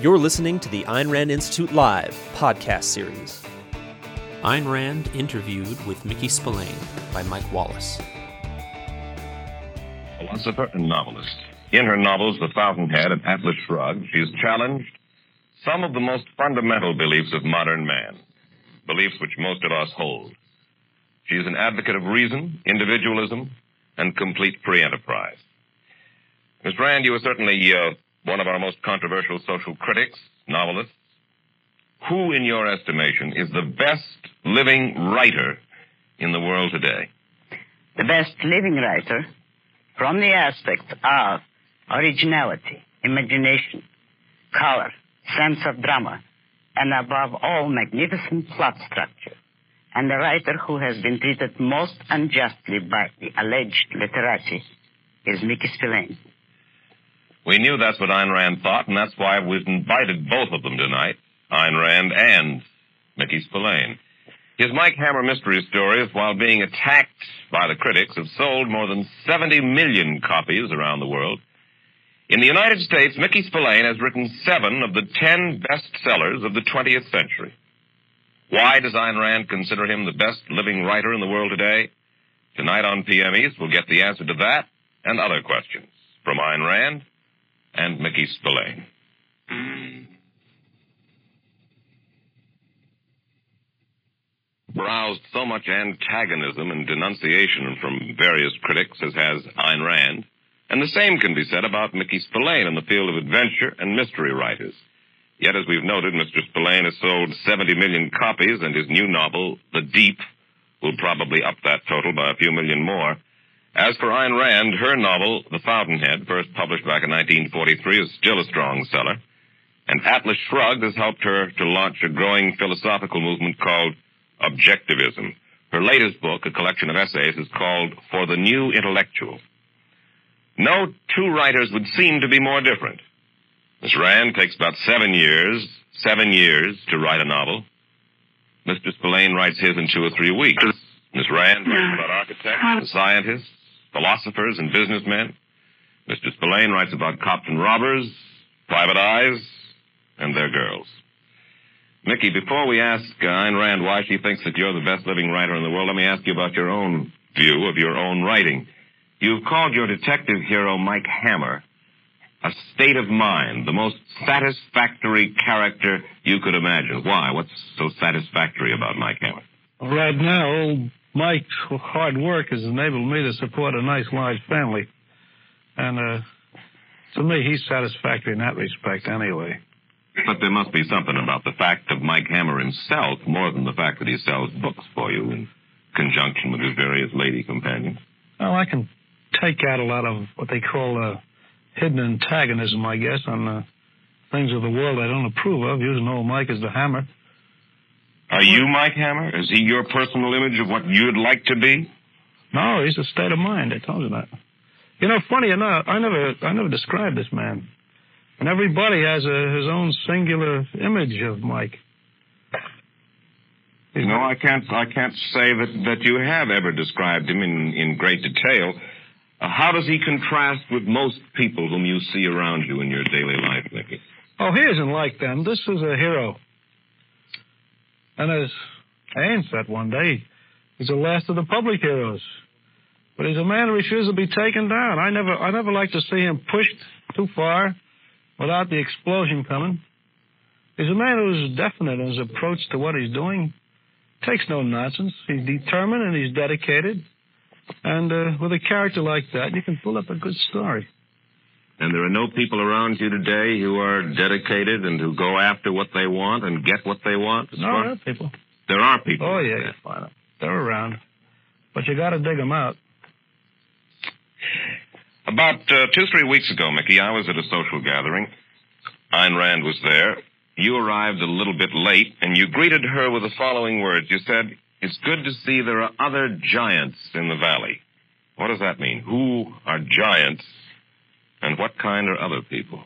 You're listening to the Ayn Rand Institute Live podcast series. Ayn Rand interviewed with Mickey Spillane by Mike Wallace. Philosopher and novelist. In her novels, The Fountainhead and Atlas Shrugged, she's challenged some of the most fundamental beliefs of modern man, beliefs which most of us hold. She is an advocate of reason, individualism, and complete free enterprise. Miss Rand, you are certainly uh, one of our most controversial social critics, novelists. Who, in your estimation, is the best living writer in the world today? The best living writer, from the aspect of originality, imagination, color, sense of drama, and above all, magnificent plot structure, and the writer who has been treated most unjustly by the alleged literati is Mickey Spillane. We knew that's what Ayn Rand thought, and that's why we've invited both of them tonight, Ayn Rand and Mickey Spillane. His Mike Hammer mystery stories, while being attacked by the critics, have sold more than 70 million copies around the world. In the United States, Mickey Spillane has written seven of the ten bestsellers of the 20th century. Why does Ayn Rand consider him the best living writer in the world today? Tonight on PM East, we'll get the answer to that and other questions from Ayn Rand and Mickey Spillane. Roused so much antagonism and denunciation from various critics as has Ayn Rand, and the same can be said about Mickey Spillane in the field of adventure and mystery writers. Yet, as we've noted, Mr. Spillane has sold 70 million copies, and his new novel, The Deep, will probably up that total by a few million more. As for Ayn Rand, her novel, The Fountainhead, first published back in 1943, is still a strong seller. And Atlas Shrugged has helped her to launch a growing philosophical movement called Objectivism. Her latest book, a collection of essays, is called For the New Intellectual. No two writers would seem to be more different. Miss Rand takes about seven years, seven years to write a novel. Mr. Spillane writes his in two or three weeks. Miss Rand writes about architects and scientists, philosophers and businessmen. Mr. Spillane writes about cops and robbers, private eyes, and their girls. Mickey, before we ask uh, Ayn Rand why she thinks that you're the best living writer in the world, let me ask you about your own view of your own writing. You've called your detective hero, Mike Hammer, a state of mind, the most satisfactory character you could imagine. Why? What's so satisfactory about Mike Hammer? Right now, Mike's hard work has enabled me to support a nice large family. And, uh, to me, he's satisfactory in that respect anyway. But there must be something about the fact of Mike Hammer himself more than the fact that he sells books for you in conjunction with his various lady companions. Well, I can take out a lot of what they call uh, hidden antagonism, I guess, on uh, things of the world I don't approve of, using old Mike as the hammer. Are you Mike Hammer? Is he your personal image of what you'd like to be? No, he's a state of mind. I told you that. You know, funny enough, I never, I never described this man, and everybody has a, his own singular image of Mike. You know, I can't, I can't say that, that you have ever described him in, in great detail. Uh, how does he contrast with most people whom you see around you in your daily life, Mickey? Oh, he isn't like them. This is a hero. And as Anne said one day, he's the last of the public heroes. But he's a man who refuses to be taken down. I never, I never like to see him pushed too far without the explosion coming. He's a man who's definite in his approach to what he's doing. Takes no nonsense. He's determined and he's dedicated. And uh, with a character like that, you can pull up a good story. And there are no people around you today who are dedicated and who go after what they want and get what they want? No, there are people. There are people. Oh, yeah, you find them. They're around. But you got to dig them out. About uh, two, three weeks ago, Mickey, I was at a social gathering. Ayn Rand was there. You arrived a little bit late, and you greeted her with the following words. You said, It's good to see there are other giants in the valley. What does that mean? Who are giants, and what kind are other people?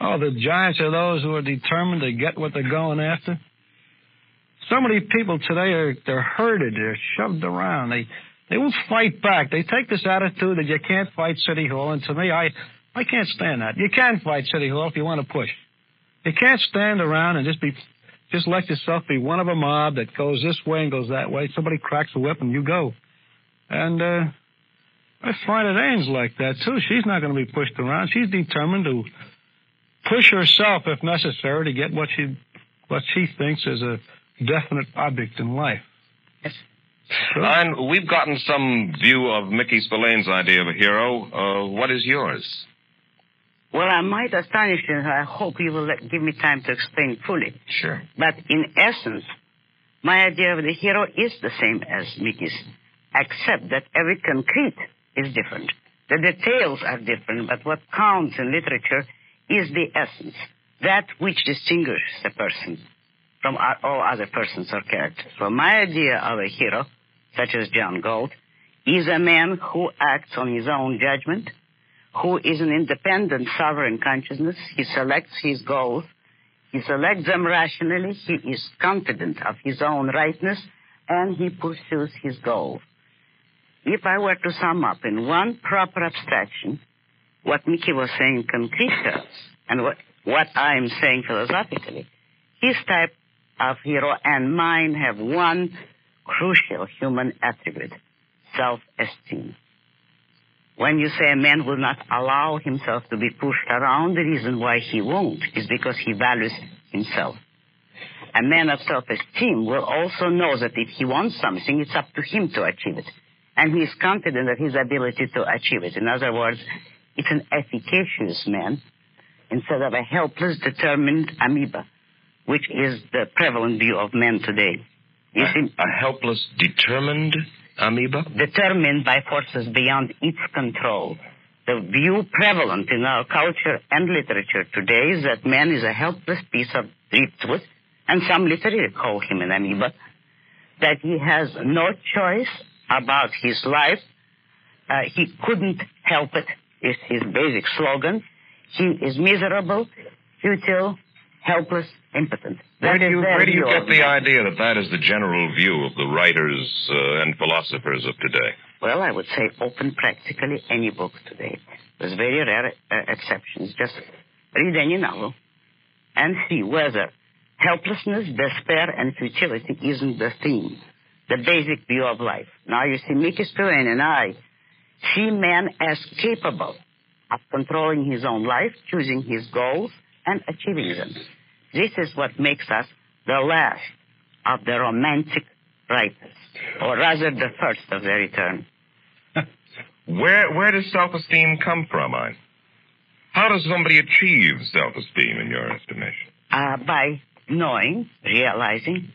Oh, the giants are those who are determined to get what they're going after. So many people today are they're herded, they're shoved around. They they won't fight back. They take this attitude that you can't fight City Hall, and to me, I I can't stand that. You can fight City Hall if you want to push. You can't stand around and just be, just let yourself be one of a mob that goes this way and goes that way. Somebody cracks a whip and you go. And, uh, I find it Ames like that too. She's not going to be pushed around. She's determined to push herself if necessary to get what she, what she thinks is a definite object in life. Yes. And we've gotten some view of Mickey Spillane's idea of a hero. Uh, what is yours? Well, I might astonish you. I hope you will let, give me time to explain fully. Sure. But in essence, my idea of the hero is the same as Mickey's, except that every concrete is different. The details are different, but what counts in literature is the essence, that which distinguishes a person from all other persons or characters. So my idea of a hero, such as John Galt, is a man who acts on his own judgment, who is an independent sovereign consciousness. He selects his goals. He selects them rationally. He is confident of his own rightness, and he pursues his goals. If I were to sum up in one proper abstraction what Mickey was saying in concrete terms and what, what I'm saying philosophically, his type of hero and mine have one crucial human attribute, self-esteem. When you say a man will not allow himself to be pushed around, the reason why he won't is because he values himself. A man of self-esteem will also know that if he wants something, it's up to him to achieve it. And he is confident of his ability to achieve it. In other words, it's an efficacious man instead of a helpless, determined amoeba, which is the prevalent view of men today. You a, see, a helpless, determined amoeba? determined by forces beyond its control. The view prevalent in our culture and literature today is that man is a helpless piece of driftwood, and some literally call him an amoeba, that he has no choice about his life. Uh, he couldn't help it, is his basic slogan. He is miserable, futile, helpless, impotent. Where do you, where do you get the idea that that is the general view of the writers uh, and philosophers of today? Well, I would say open practically any book today. There's very rare uh, exceptions. Just read any novel and see whether helplessness, despair, and futility isn't the theme, the basic view of life. Now, you see, Mickey Spillane and I see man as capable of controlling his own life, choosing his goals, and achieving them. This is what makes us the last of the romantic writers, or rather the first of their return. Where where does self-esteem come from, Ayn? How does somebody achieve self-esteem in your estimation? uh, by knowing, realizing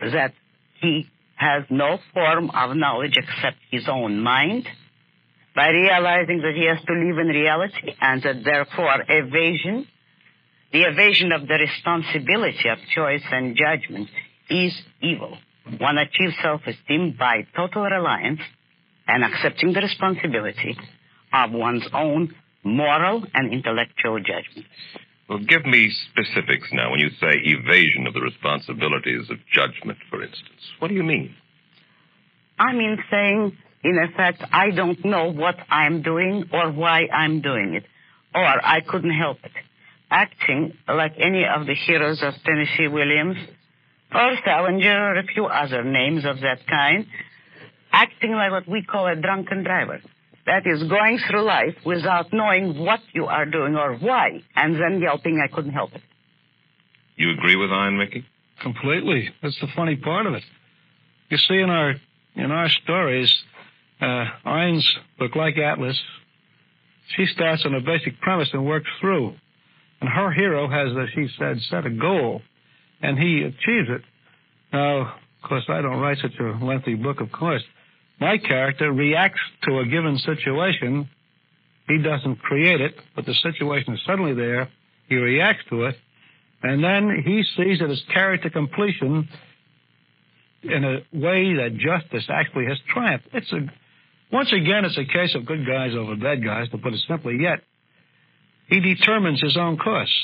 that he has no form of knowledge except his own mind, by realizing that he has to live in reality and that therefore evasion, the evasion of the responsibility of choice and judgment is evil. One achieves self-esteem by total reliance and accepting the responsibility of one's own moral and intellectual judgment. Well, give me specifics now when you say evasion of the responsibilities of judgment, for instance. What do you mean? I mean saying, in effect, I don't know what I'm doing or why I'm doing it. Or I couldn't help it. Acting like any of the heroes of Tennessee Williams or Salinger or a few other names of that kind. Acting like what we call a drunken driver. That is going through life without knowing what you are doing or why, and then yelping, I couldn't help it. You agree with Ayn Mickey? Completely. That's the funny part of it. You see, in our in our stories, uh, Ayn's look like Atlas. She starts on a basic premise and works through, and her hero has, as she said, set a goal, and he achieves it. Now, of course, I don't write such a lengthy book. Of course, my character reacts to a given situation. He doesn't create it, but the situation is suddenly there. He reacts to it, and then he sees it as carried to completion in a way that justice actually has triumphed. It's a, once again, it's a case of good guys over bad guys, to put it simply. Yet, he determines his own course.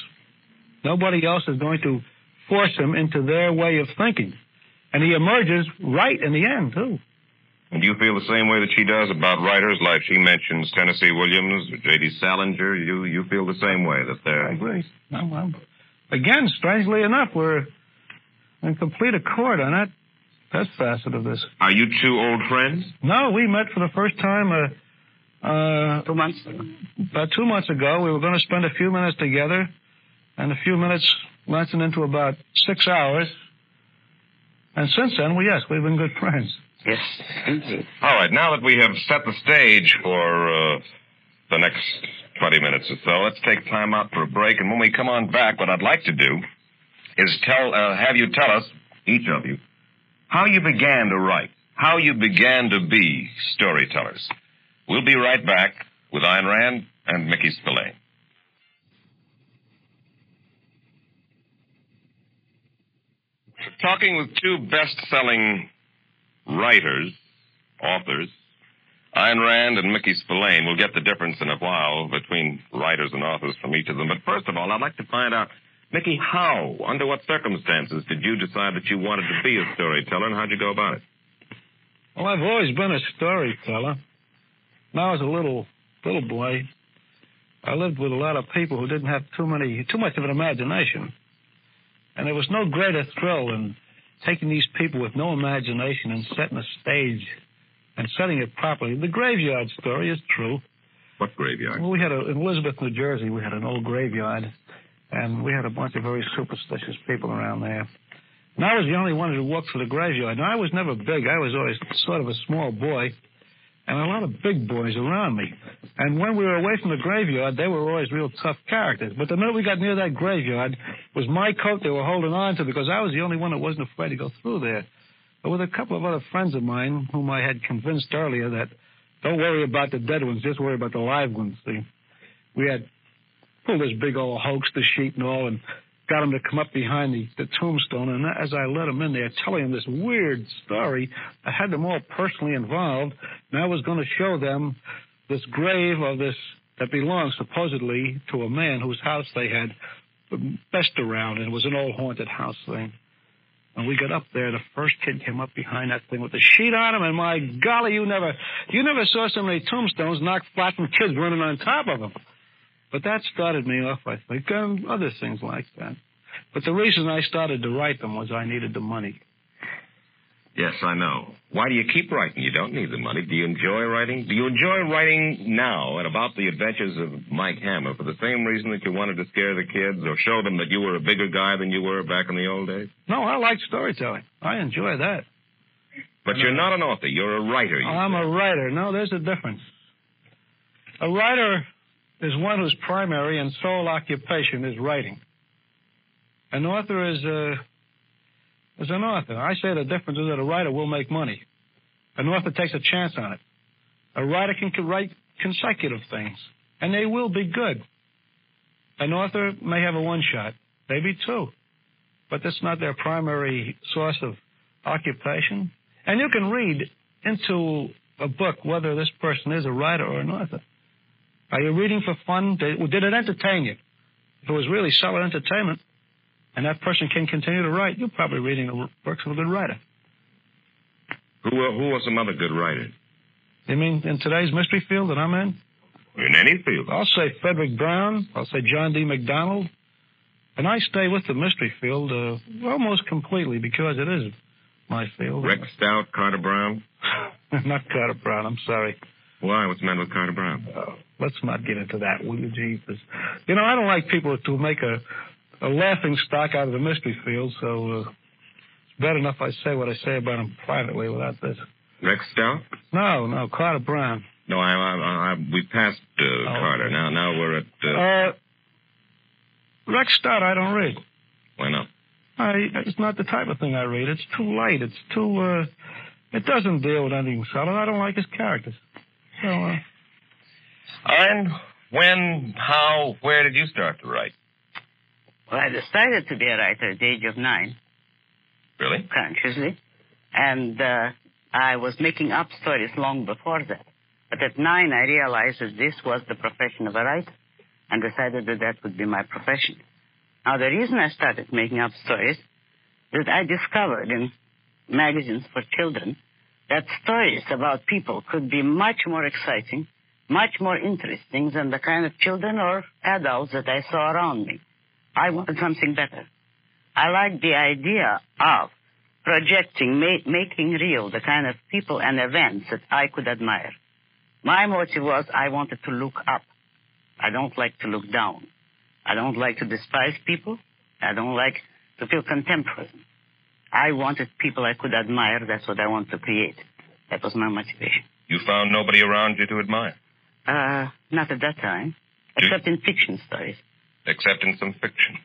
Nobody else is going to force him into their way of thinking. And he emerges right in the end, too. And do you feel the same way that she does about writers like she mentions Tennessee Williams or J.D. Salinger? You you feel the same way that I they're agree. I'm, I'm, again, strangely enough, we're in complete accord on that that facet of this. Are you two old friends? No, we met for the first time uh, uh, Two months. about two months ago. We were going to spend a few minutes together, and a few minutes lasted into about six hours. And since then, we yes, we've been good friends. Yes, indeed. All right, now that we have set the stage for uh, the next 20 minutes or so, let's take time out for a break. And when we come on back, what I'd like to do is tell, uh, have you tell us, each of you, how you began to write, how you began to be storytellers. We'll be right back with Ayn Rand and Mickey Spillane. Talking with two best-selling writers, authors, Ayn Rand and Mickey Spillane. We'll get the difference in a while between writers and authors from each of them. But first of all, I'd like to find out, Mickey, how, under what circumstances did you decide that you wanted to be a storyteller, and how'd you go about it? Well, I've always been a storyteller. When I was a little little boy, I lived with a lot of people who didn't have too many too much of an imagination. And there was no greater thrill than taking these people with no imagination and setting a stage and setting it properly. The graveyard story is true. What graveyard? Well, we had a, in Elizabeth, New Jersey, we had an old graveyard, and we had a bunch of very superstitious people around there. And I was the only one who walked through the graveyard. Now, I was never big. I was always sort of a small boy, and a lot of big boys around me. And when we were away from the graveyard, they were always real tough characters. But the minute we got near that graveyard, was my coat they were holding on to because I was the only one that wasn't afraid to go through there. But with a couple of other friends of mine whom I had convinced earlier that don't worry about the dead ones, just worry about the live ones. See, we had pulled this big old hoax, the sheet and all, and got them to come up behind the, the tombstone. And as I let them in there, telling them this weird story, I had them all personally involved, and I was going to show them this grave of this that belonged supposedly to a man whose house they had messed around, and it was an old haunted house thing. When we got up there, the first kid came up behind that thing with the sheet on him, and my golly, you never, you never saw so many tombstones knocked flat from kids running on top of them. But that started me off, I think, and other things like that. But the reason I started to write them was I needed the money. Yes, I know. Why do you keep writing? You don't need the money. Do you enjoy writing? Do you enjoy writing now and about the adventures of Mike Hammer for the same reason that you wanted to scare the kids or show them that you were a bigger guy than you were back in the old days? No, I like storytelling. I enjoy that. But you're not an author. You're a writer. I'm said. a writer. No, there's a difference. A writer is one whose primary and sole occupation is writing. An author is a is an author. I say the difference is that a writer will make money. An author takes a chance on it. A writer can co- write consecutive things, and they will be good. An author may have a one shot, maybe two, but that's not their primary source of occupation. And you can read into a book whether this person is a writer or an author. Are you reading for fun? Did, did it entertain you? If it was really solid entertainment, and that person can continue to write, you're probably reading the works of a good writer. Who, uh, who are some other good writers? You mean in today's mystery field that I'm in? In any field. I'll say Fredric Brown. I'll say John D. MacDonald. And I stay with the mystery field uh, almost completely because it is my field. Rex Stout, Carter Brown. Not Carter Brown, I'm sorry. Why? What's the matter with Carter Brown? Uh, let's not get into that, will you, Jesus? You know, I don't like people to make a, a laughing stock out of the mystery field, so uh, it's bad enough I say what I say about him privately without this. Rex Stout? No, no, Carter Brown. No, I, I, I we passed uh, Carter. Now, now we're at. Uh, Uh, Rex Stout, I don't read. why not? I, it's not the type of thing I read. It's too light. It's too, uh, it doesn't deal with anything solid. I don't like his characters. So, uh, And when, how, where did you start to write? Well, I decided to be a writer at the age of nine, Really? consciously, and uh, I was making up stories long before that. But at nine, I realized that this was the profession of a writer, and decided that that would be my profession. Now, the reason I started making up stories is that I discovered in magazines for children that stories about people could be much more exciting, much more interesting than the kind of children or adults that I saw around me. I wanted something better. I liked the idea of projecting, ma- making real the kind of people and events that I could admire. My motive was I wanted to look up. I don't like to look down. I don't like to despise people. I don't like to feel them. I wanted people I could admire. That's what I wanted to create. That was my motivation. You found nobody around you to admire, Uh, not at that time, except in fiction stories. except in some fiction.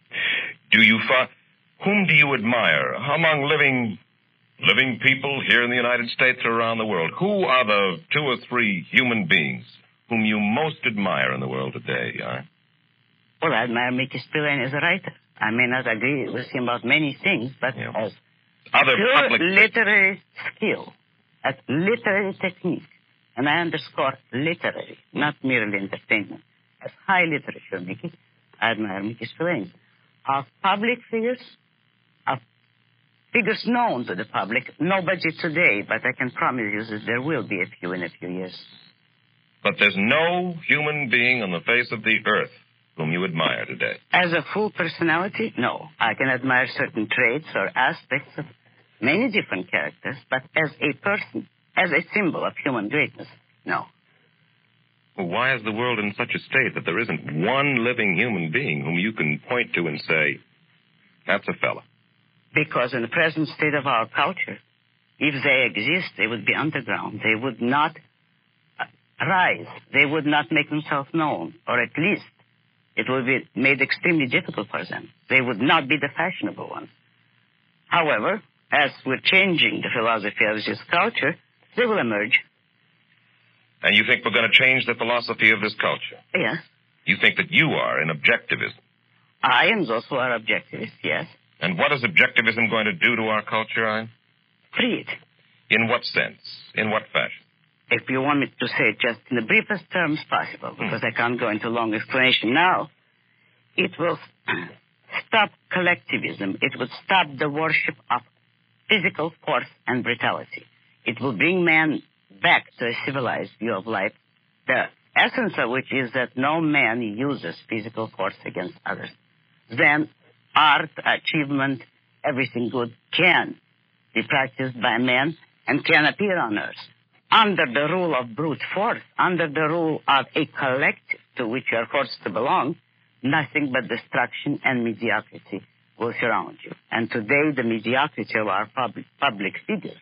Do you find whom do you admire among living living people here in the United States or around the world? Who are the two or three human beings whom you most admire in the world today? Huh? Well, I admire Mickey Spillane as a writer. I may not agree with him about many things, but Yeah. as Other pure public literary skill, as literary technique, and I underscore literary, not merely entertainment, as high literature, Mickey, I admire Mickey Spillane. Of public figures, of figures known to the public, nobody today, but I can promise you that there will be a few in a few years. But there's no human being on the face of the earth whom you admire today. As a full personality, no. I can admire certain traits or aspects of many different characters, but as a person, as a symbol of human greatness, no. Well, why is the world in such a state that there isn't one living human being whom you can point to and say, that's a fella? Because in the present state of our culture, if they exist, they would be underground. They would not uh, rise. They would not make themselves known, or at least it would be made extremely difficult for them. They would not be the fashionable ones. However, as we're changing the philosophy of this culture, they will emerge. And you think we're going to change the philosophy of this culture? Yes. You think that you are an objectivist? I and those who are objectivists, yes. And what is objectivism going to do to our culture, Ayn? Free it. In what sense? In what fashion? If you want me to say it just in the briefest terms possible, hmm. because I can't go into long explanation now, it will stop collectivism. It will stop the worship of physical force and brutality. It will bring man back to a civilized view of life, the essence of which is that no man uses physical force against others. Then art, achievement, everything good can be practiced by man and can appear on earth under the rule of brute force, under the rule of a collective to which you are forced to belong, nothing but destruction and mediocrity will surround you. And today, the mediocrity of our public, public figures,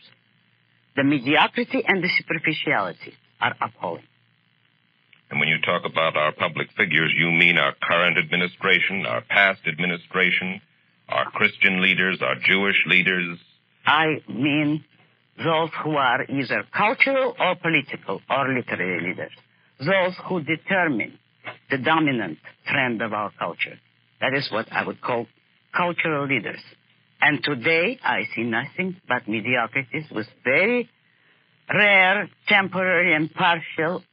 the mediocrity and the superficiality are appalling. And when you talk about our public figures, you mean our current administration, our past administration, our Christian leaders, our Jewish leaders. I mean those who are either cultural or political or literary leaders, those who determine the dominant trend of our culture. That is what I would call cultural leaders. And today I see nothing but mediocrities with very rare, temporary, and partial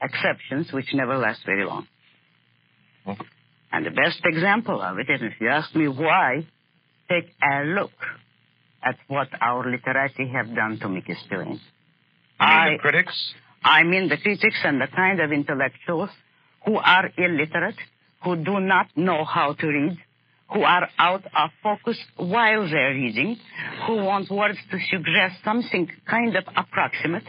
exceptions which never last very long. Hmm. And the best example of it, and if you ask me why, take a look at what our literati have done to Mickey Spillane. You mean the critics? I mean the critics and the kind of intellectuals who are illiterate, who do not know how to read, who are out of focus while they're reading, who want words to suggest something kind of approximate,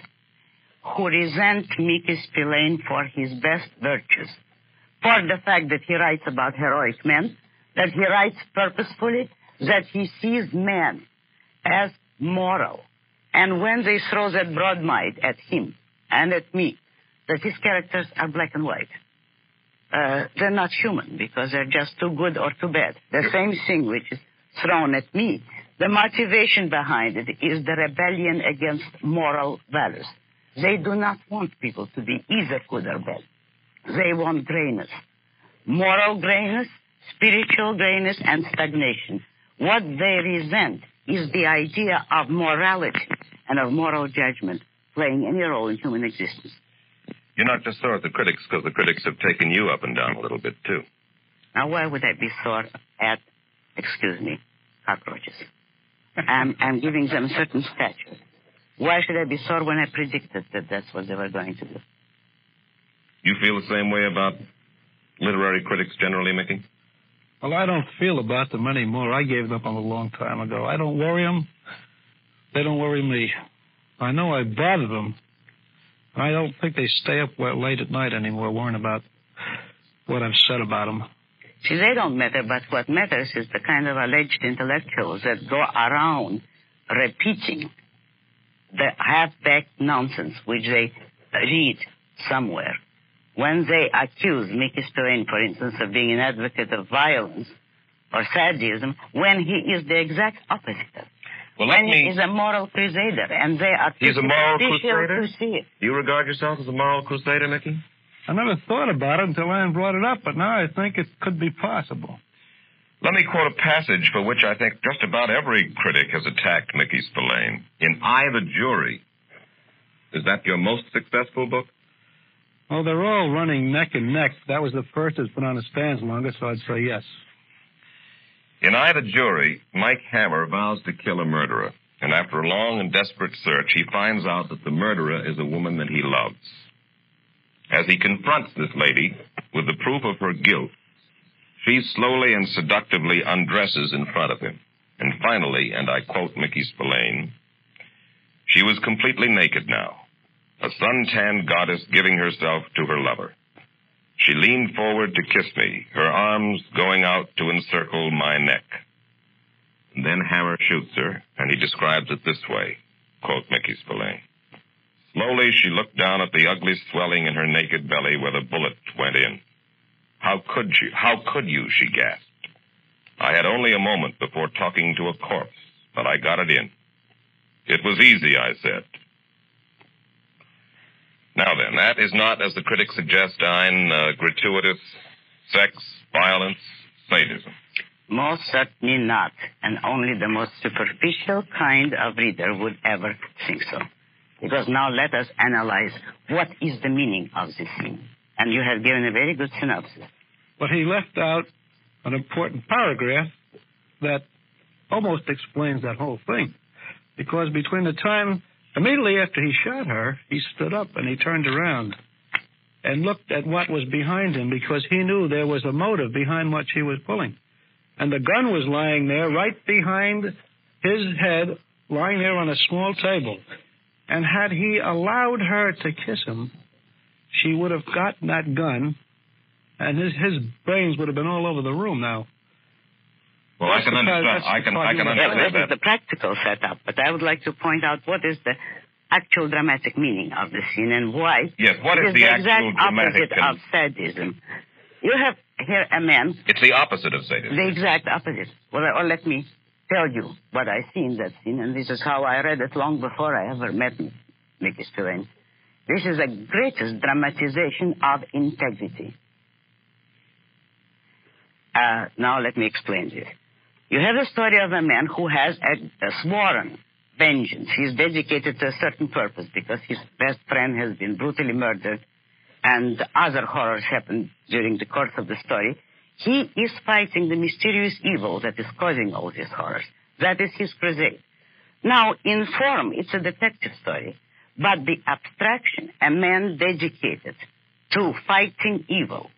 who resent Mickey Spillane for his best virtues, for the fact that he writes about heroic men, that he writes purposefully, that he sees men as moral. And when they throw that broadmide at him and at me, that his characters are black and white. Uh, they're not human because they're just too good or too bad. The same thing which is thrown at me. The motivation behind it is the rebellion against moral values. They do not want people to be either good or bad. They want grayness. Moral grayness, spiritual grayness, and stagnation. What they resent is the idea of morality and of moral judgment playing any role in human existence. You're not just sore at the critics because the critics have taken you up and down a little bit, too. Now, why would I be sore at, excuse me, cockroaches? I'm, I'm giving them certain stature. Why should I be sore when I predicted that that's what they were going to do? You feel the same way about literary critics generally, Mickey? Well, I don't feel about them anymore. I gave them up a long time ago. I don't worry them. They don't worry me. I know I bother them. I don't think they stay up late at night anymore worrying about what I've said about them. See, they don't matter, but what matters is the kind of alleged intellectuals that go around repeating the half-baked nonsense which they read somewhere. When they accuse Mickey Spillane, for instance, of being an advocate of violence or sadism, when he is the exact opposite. Well, let when me. he is a moral crusader, and they are He's a moral superficial crusader? to see it. Do you regard yourself as a moral crusader, Mickey? I never thought about it until Ann brought it up, but now I think it could be possible. Let me quote a passage for which I think just about every critic has attacked Mickey Spillane. In I, the Jury. Is that your most successful book? Well, they're all running neck and neck. That was the first that's been on the stands longest, so I'd say yes. In I, the Jury, Mike Hammer vows to kill a murderer. And after a long and desperate search, he finds out that the murderer is a woman that he loves. As he confronts this lady with the proof of her guilt, she slowly and seductively undresses in front of him. And finally, and I quote Mickey Spillane, she was completely naked now, a suntanned goddess giving herself to her lover. She leaned forward to kiss me, her arms going out to encircle my neck. And then Hammer shoots her, and he describes it this way, quote Mickey Spillane. Slowly she looked down at the ugly swelling in her naked belly where the bullet went in. How could you? How could you? She gasped. I had only a moment before talking to a corpse, but I got it in. It was easy, I said. Now then, that is not, as the critics suggest, Ayn, uh, gratuitous sex, violence, sadism. Most certainly not, and only the most superficial kind of reader would ever think so. Because now let us analyze what is the meaning of this scene. And you have given a very good synopsis. But he left out an important paragraph that almost explains that whole thing. Because between the time, immediately after he shot her, he stood up and he turned around and looked at what was behind him because he knew there was a motive behind what she was pulling. And the gun was lying there right behind his head, lying there on a small table. And had he allowed her to kiss him, she would have gotten that gun, and his his brains would have been all over the room now. Well, I can understand. that's I the can. I can would- Well, understand that is that. the practical setup, but I would like to point out what is the actual dramatic meaning of the scene and why Yes. what is, it is is the the actual exact dramatic? opposite of sadism. You have here a man It's the opposite of sadism. The exact opposite. Well, or let me tell you what I see in that scene, and this is how I read it long before I ever met Mickey Spillane. This is the greatest dramatization of integrity. Uh, now let me explain this. You have the story of a man who has a, a sworn vengeance. He's dedicated to a certain purpose because his best friend has been brutally murdered and other horrors happen during the course of the story. He is fighting the mysterious evil that is causing all these horrors. That is his crusade. Now, in form, it's a detective story, but the abstraction, a man dedicated to fighting evil,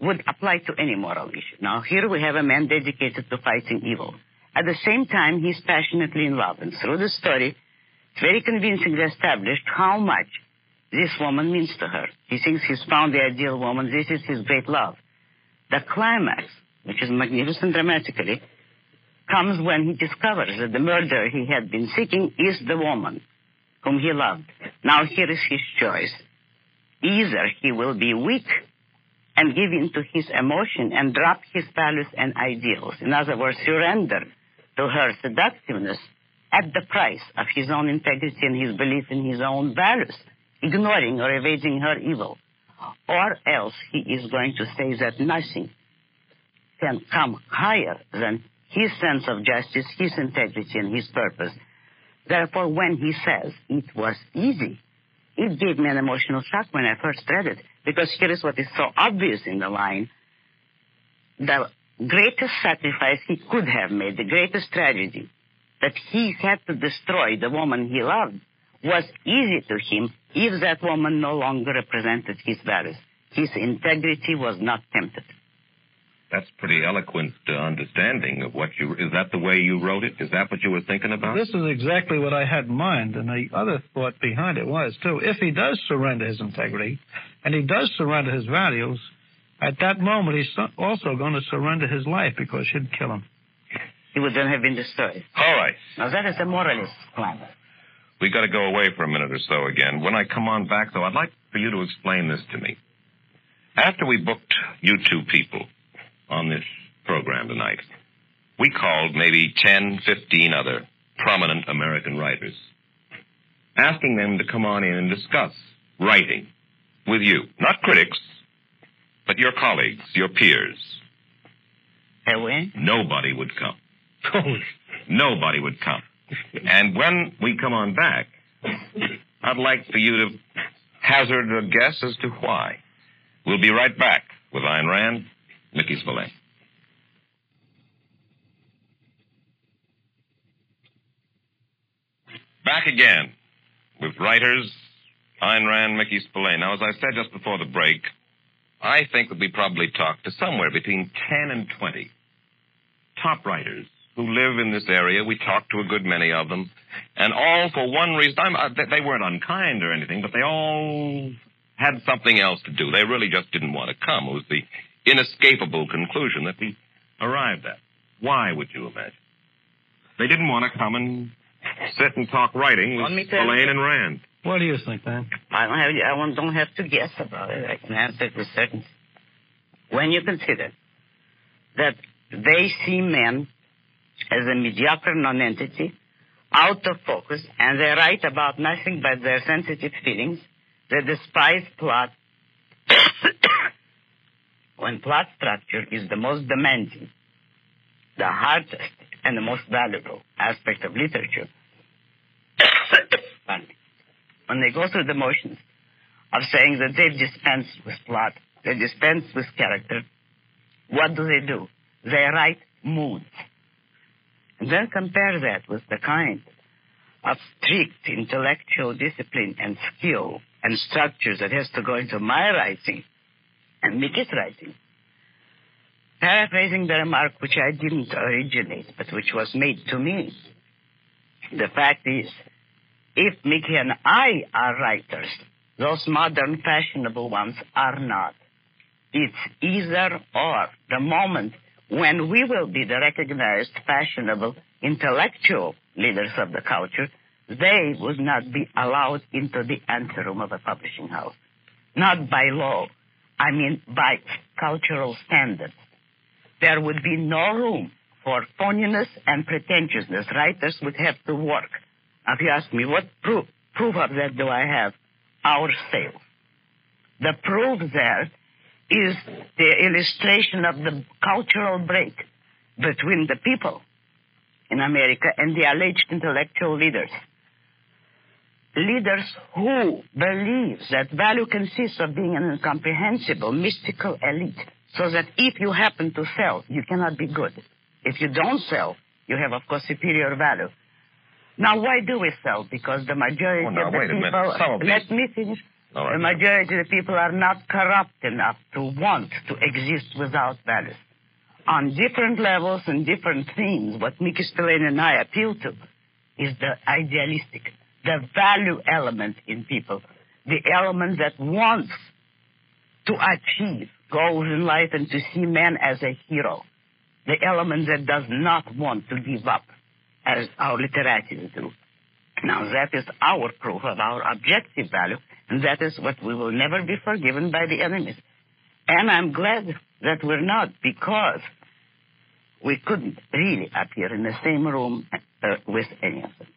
would apply to any moral issue. Now, here we have a man dedicated to fighting evil. At the same time, he's passionately in love, and through the story, it's very convincingly established how much this woman means to her. He thinks he's found the ideal woman. This is his great love. The climax, which is magnificent dramatically, comes when he discovers that the murderer he had been seeking is the woman whom he loved. Now here is his choice. Either he will be weak and give in to his emotion and drop his values and ideals. In other words, surrender to her seductiveness at the price of his own integrity and his belief in his own values, ignoring or evading her evil. Or else he is going to say that nothing can come higher than his sense of justice, his integrity, and his purpose. Therefore, when he says it was easy, it gave me an emotional shock when I first read it, because here is what is so obvious in the line. The greatest sacrifice he could have made, the greatest tragedy, that he had to destroy the woman he loved, was easy to him if that woman no longer represented his values. His integrity was not tempted. That's pretty eloquent uh, understanding of what you. Is that the way you wrote it? Is that what you were thinking about? This is exactly what I had in mind, and the other thought behind it was, too, if he does surrender his integrity, and he does surrender his values, at that moment he's also going to surrender his life because she'd kill him. He would then have been destroyed. All right. Now, that is a moralist plan. We got to go away for a minute or so again. When I come on back, though, I'd like for you to explain this to me. After we booked you two people on this program tonight, we called maybe 10, 15 other prominent American writers, asking them to come on in and discuss writing with you. Not critics, but your colleagues, your peers. Have we? Nobody would come. Nobody would come. And when we come on back, I'd like for you to hazard a guess as to why. We'll be right back with Ayn Rand, Mickey Spillane. Back again with writers Ayn Rand, Mickey Spillane. Now, as I said just before the break, I think that we probably talked to somewhere between 10 and 20 top writers who live in this area. We talked to a good many of them, and all for one reason. I'm, uh, they- weren't unkind or anything, but they all had something else to do. They really just didn't want to come. It was the inescapable conclusion that we arrived at. Why would you imagine? They didn't want to come and sit and talk writing with Let me tell you- Spillane and Rand. What do you think, Dan? I don't have, I won't- don't have to guess about it. I can answer it with certainty. When you consider that they see men as a mediocre nonentity, out of focus, and they write about nothing but their sensitive feelings, they despise plot. when plot structure is the most demanding, the hardest, and the most valuable aspect of literature, when they go through the motions of saying that they've dispensed with plot, they dispense with character, what do they do? They write moods. And then compare that with the kind of strict intellectual discipline and skill and structure that has to go into my writing and Mickey's writing. Paraphrasing the remark which I didn't originate, but which was made to me. The fact is, if Mickey and I are writers, those modern fashionable ones are not. It's either or. The moment when we will be the recognized fashionable intellectual leaders of the culture, they would not be allowed into the anteroom of a publishing house. Not by law. I mean by cultural standards. There would be no room for phoniness and pretentiousness. Writers would have to work. Now, if you ask me, what proof, proof of that do I have? Our sales. The proof there is the illustration of the cultural break between the people in America and the alleged intellectual leaders. Leaders who believe that value consists of being an incomprehensible, mystical elite, so that if you happen to sell, you cannot be good. If you don't sell, you have, of course, superior value. Now, why do we sell? Because the majority Oh, now, of the people. Of let me finish. Right. The majority of the people are not corrupt enough to want to exist without values. On different levels and different themes, what Mickey Spillane and I appeal to is the idealistic, the value element in people, the element that wants to achieve goals in life and to see man as a hero, the element that does not want to give up, as our literati do. Now, that is our proof of our objective value, and that is what we will never be forgiven by the enemies. And I'm glad that we're not, because we couldn't really appear in the same room uh, with any of them.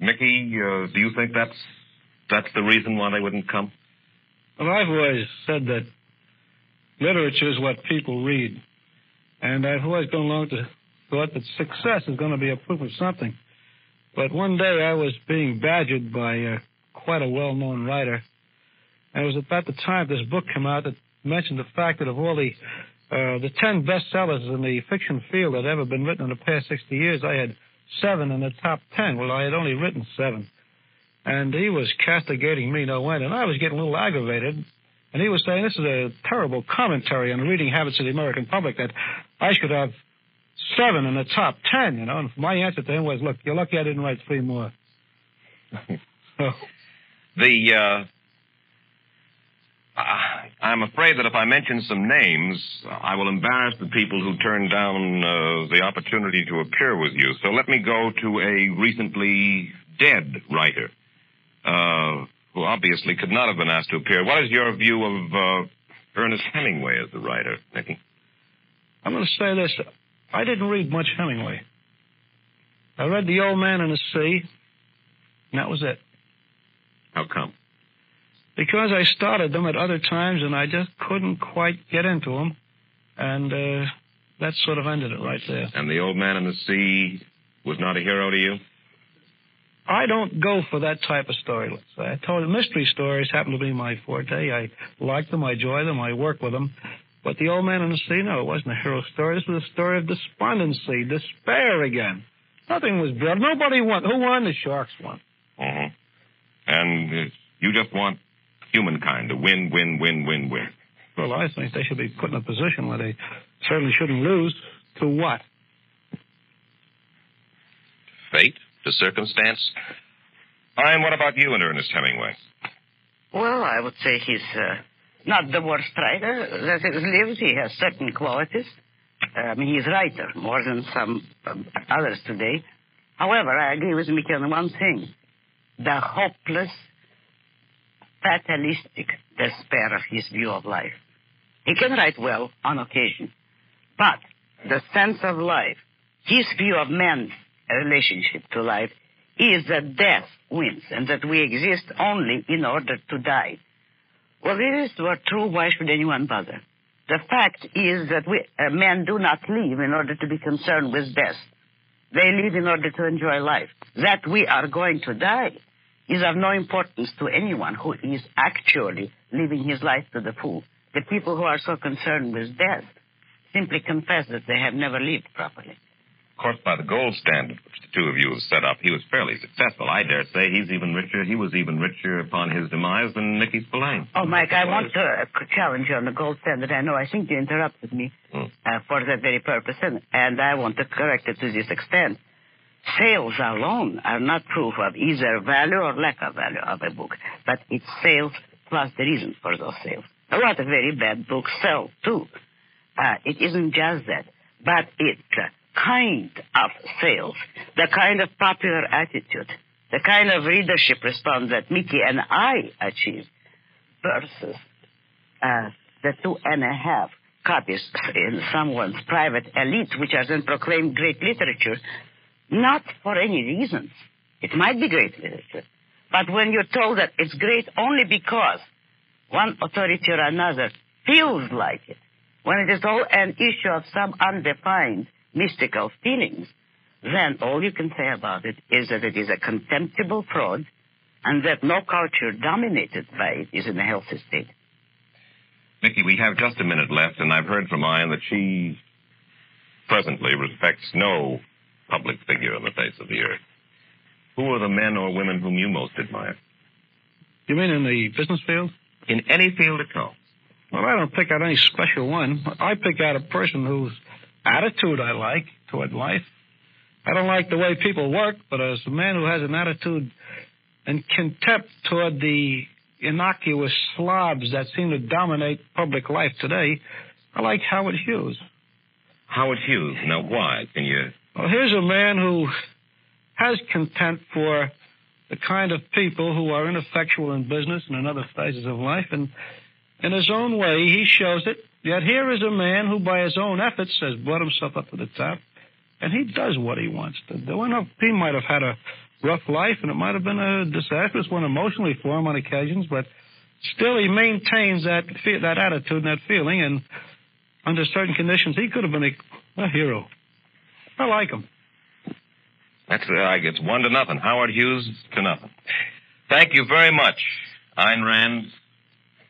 Mickey, uh, do you think that's that's the reason why they wouldn't come? Well, I've always said that literature is what people read. And I've always gone along to thought that success is going to be a proof of something. But one day I was being badgered by uh, quite a well-known writer. And it was about the time this book came out that mentioned the fact that of all the uh, the 10 bestsellers in the fiction field that had ever been written in the past 60 years, I had seven in the top 10. Well, I had only written seven. And he was castigating me no end. And I was getting a little aggravated. And he was saying this is a terrible commentary on the reading habits of the American public that I should have seven in the top ten, you know. And my answer to him was, look, you're lucky I didn't write three more. so, The, uh, I- I'm afraid that if I mention some names, I will embarrass the people who turned down uh, the opportunity to appear with you. So let me go to a recently dead writer, uh, who obviously could not have been asked to appear. What is your view of uh, Ernest Hemingway as the writer, Mickey? I'm going to say this. I didn't read much Hemingway. I read The Old Man and the Sea, and that was it. How come? Because I started them at other times and I just couldn't quite get into them. And uh, that sort of ended it right there. And the old man in the sea was not a hero to you? I don't go for that type of story, let's say. I told you, mystery stories happen to be my forte. I like them, I enjoy them, I work with them. But The Old Man in the Sea, no, it wasn't a hero story. This was a story of despondency, despair again. Nothing was built. Nobody won. Who won? The Sharks won. Uh-huh. And uh, you just want humankind to win, win, win, win, win. Well, I think they should be put in a position where they certainly shouldn't lose. To what? Fate, to circumstance. Ayn, what about you and Ernest Hemingway? Well, I would say he's uh, not the worst writer that has lived. He has certain qualities. I mean, he's a writer more than some um, others today. However, I agree with Mickey on one thing. The hopeless, fatalistic despair of his view of life. He can write well on occasion, but the sense of life, his view of man's relationship to life, is that death wins and that we exist only in order to die. Well, if this were true, why should anyone bother? The fact is that we, uh, men do not live in order to be concerned with death. They live in order to enjoy life. That we are going to die is of no importance to anyone who is actually living his life to the full. The people who are so concerned with death simply confess that they have never lived properly. Of course, by the gold standard which the two of you have set up, he was fairly successful. I dare say he's even richer. He was even richer upon his demise than Mickey Spillane. Oh, Mike, I want to uh, challenge you on the gold standard. I know. I think you interrupted me Hmm. uh, for that very purpose, and, and I want to correct it to this extent. Sales alone are not proof of either value or lack of value of a book, but it's sales plus the reason for those sales. A lot of very bad books sell, too. Uh, it isn't just that, but it's the kind of sales, the kind of popular attitude, the kind of readership response that Mickey and I achieved versus uh, the two and a half copies in someone's private elite, which are then proclaimed great literature, not for any reasons. It might be great literature, but when you're told that it's great only because one authority or another feels like it, when it is all an issue of some undefined mystical feelings, then all you can say about it is that it is a contemptible fraud and that no culture dominated by it is in a healthy state. Mickey, we have just a minute left, and I've heard from Ayn that she presently respects no public figure on the face of the earth. Who are the men or women whom you most admire? You mean in the business field? In any field at all. Well, I don't pick out any special one. I pick out a person whose attitude I like toward life. I don't like the way people work, but as a man who has an attitude and contempt toward the innocuous slobs that seem to dominate public life today, I like Howard Hughes. Howard Hughes. Now, why? Can you. Well, here's a man who has contempt for the kind of people who are ineffectual in business and in other phases of life, and in his own way, he shows it. Yet here is a man who, by his own efforts, has brought himself up to the top, and he does what he wants to do. And he might have had a rough life, and it might have been a disastrous one emotionally for him on occasions, but still he maintains that that attitude and that feeling, and under certain conditions, he could have been a, a hero. I like him. That's uh, I one to nothing. Howard Hughes to nothing. Thank you very much, Ayn Rand,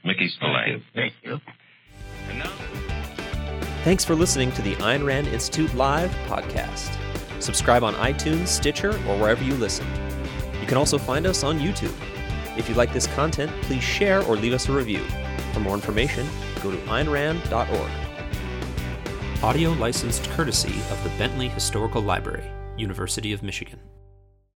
Mickey Spillane. Thank you. And now- Thanks for listening to the Ayn Rand Institute Live podcast. Subscribe on iTunes, Stitcher, or wherever you listen. You can also find us on YouTube. If you like this content, please share or leave us a review. For more information, go to aynrand.org. Audio licensed courtesy of the Bentley Historical Library, University of Michigan.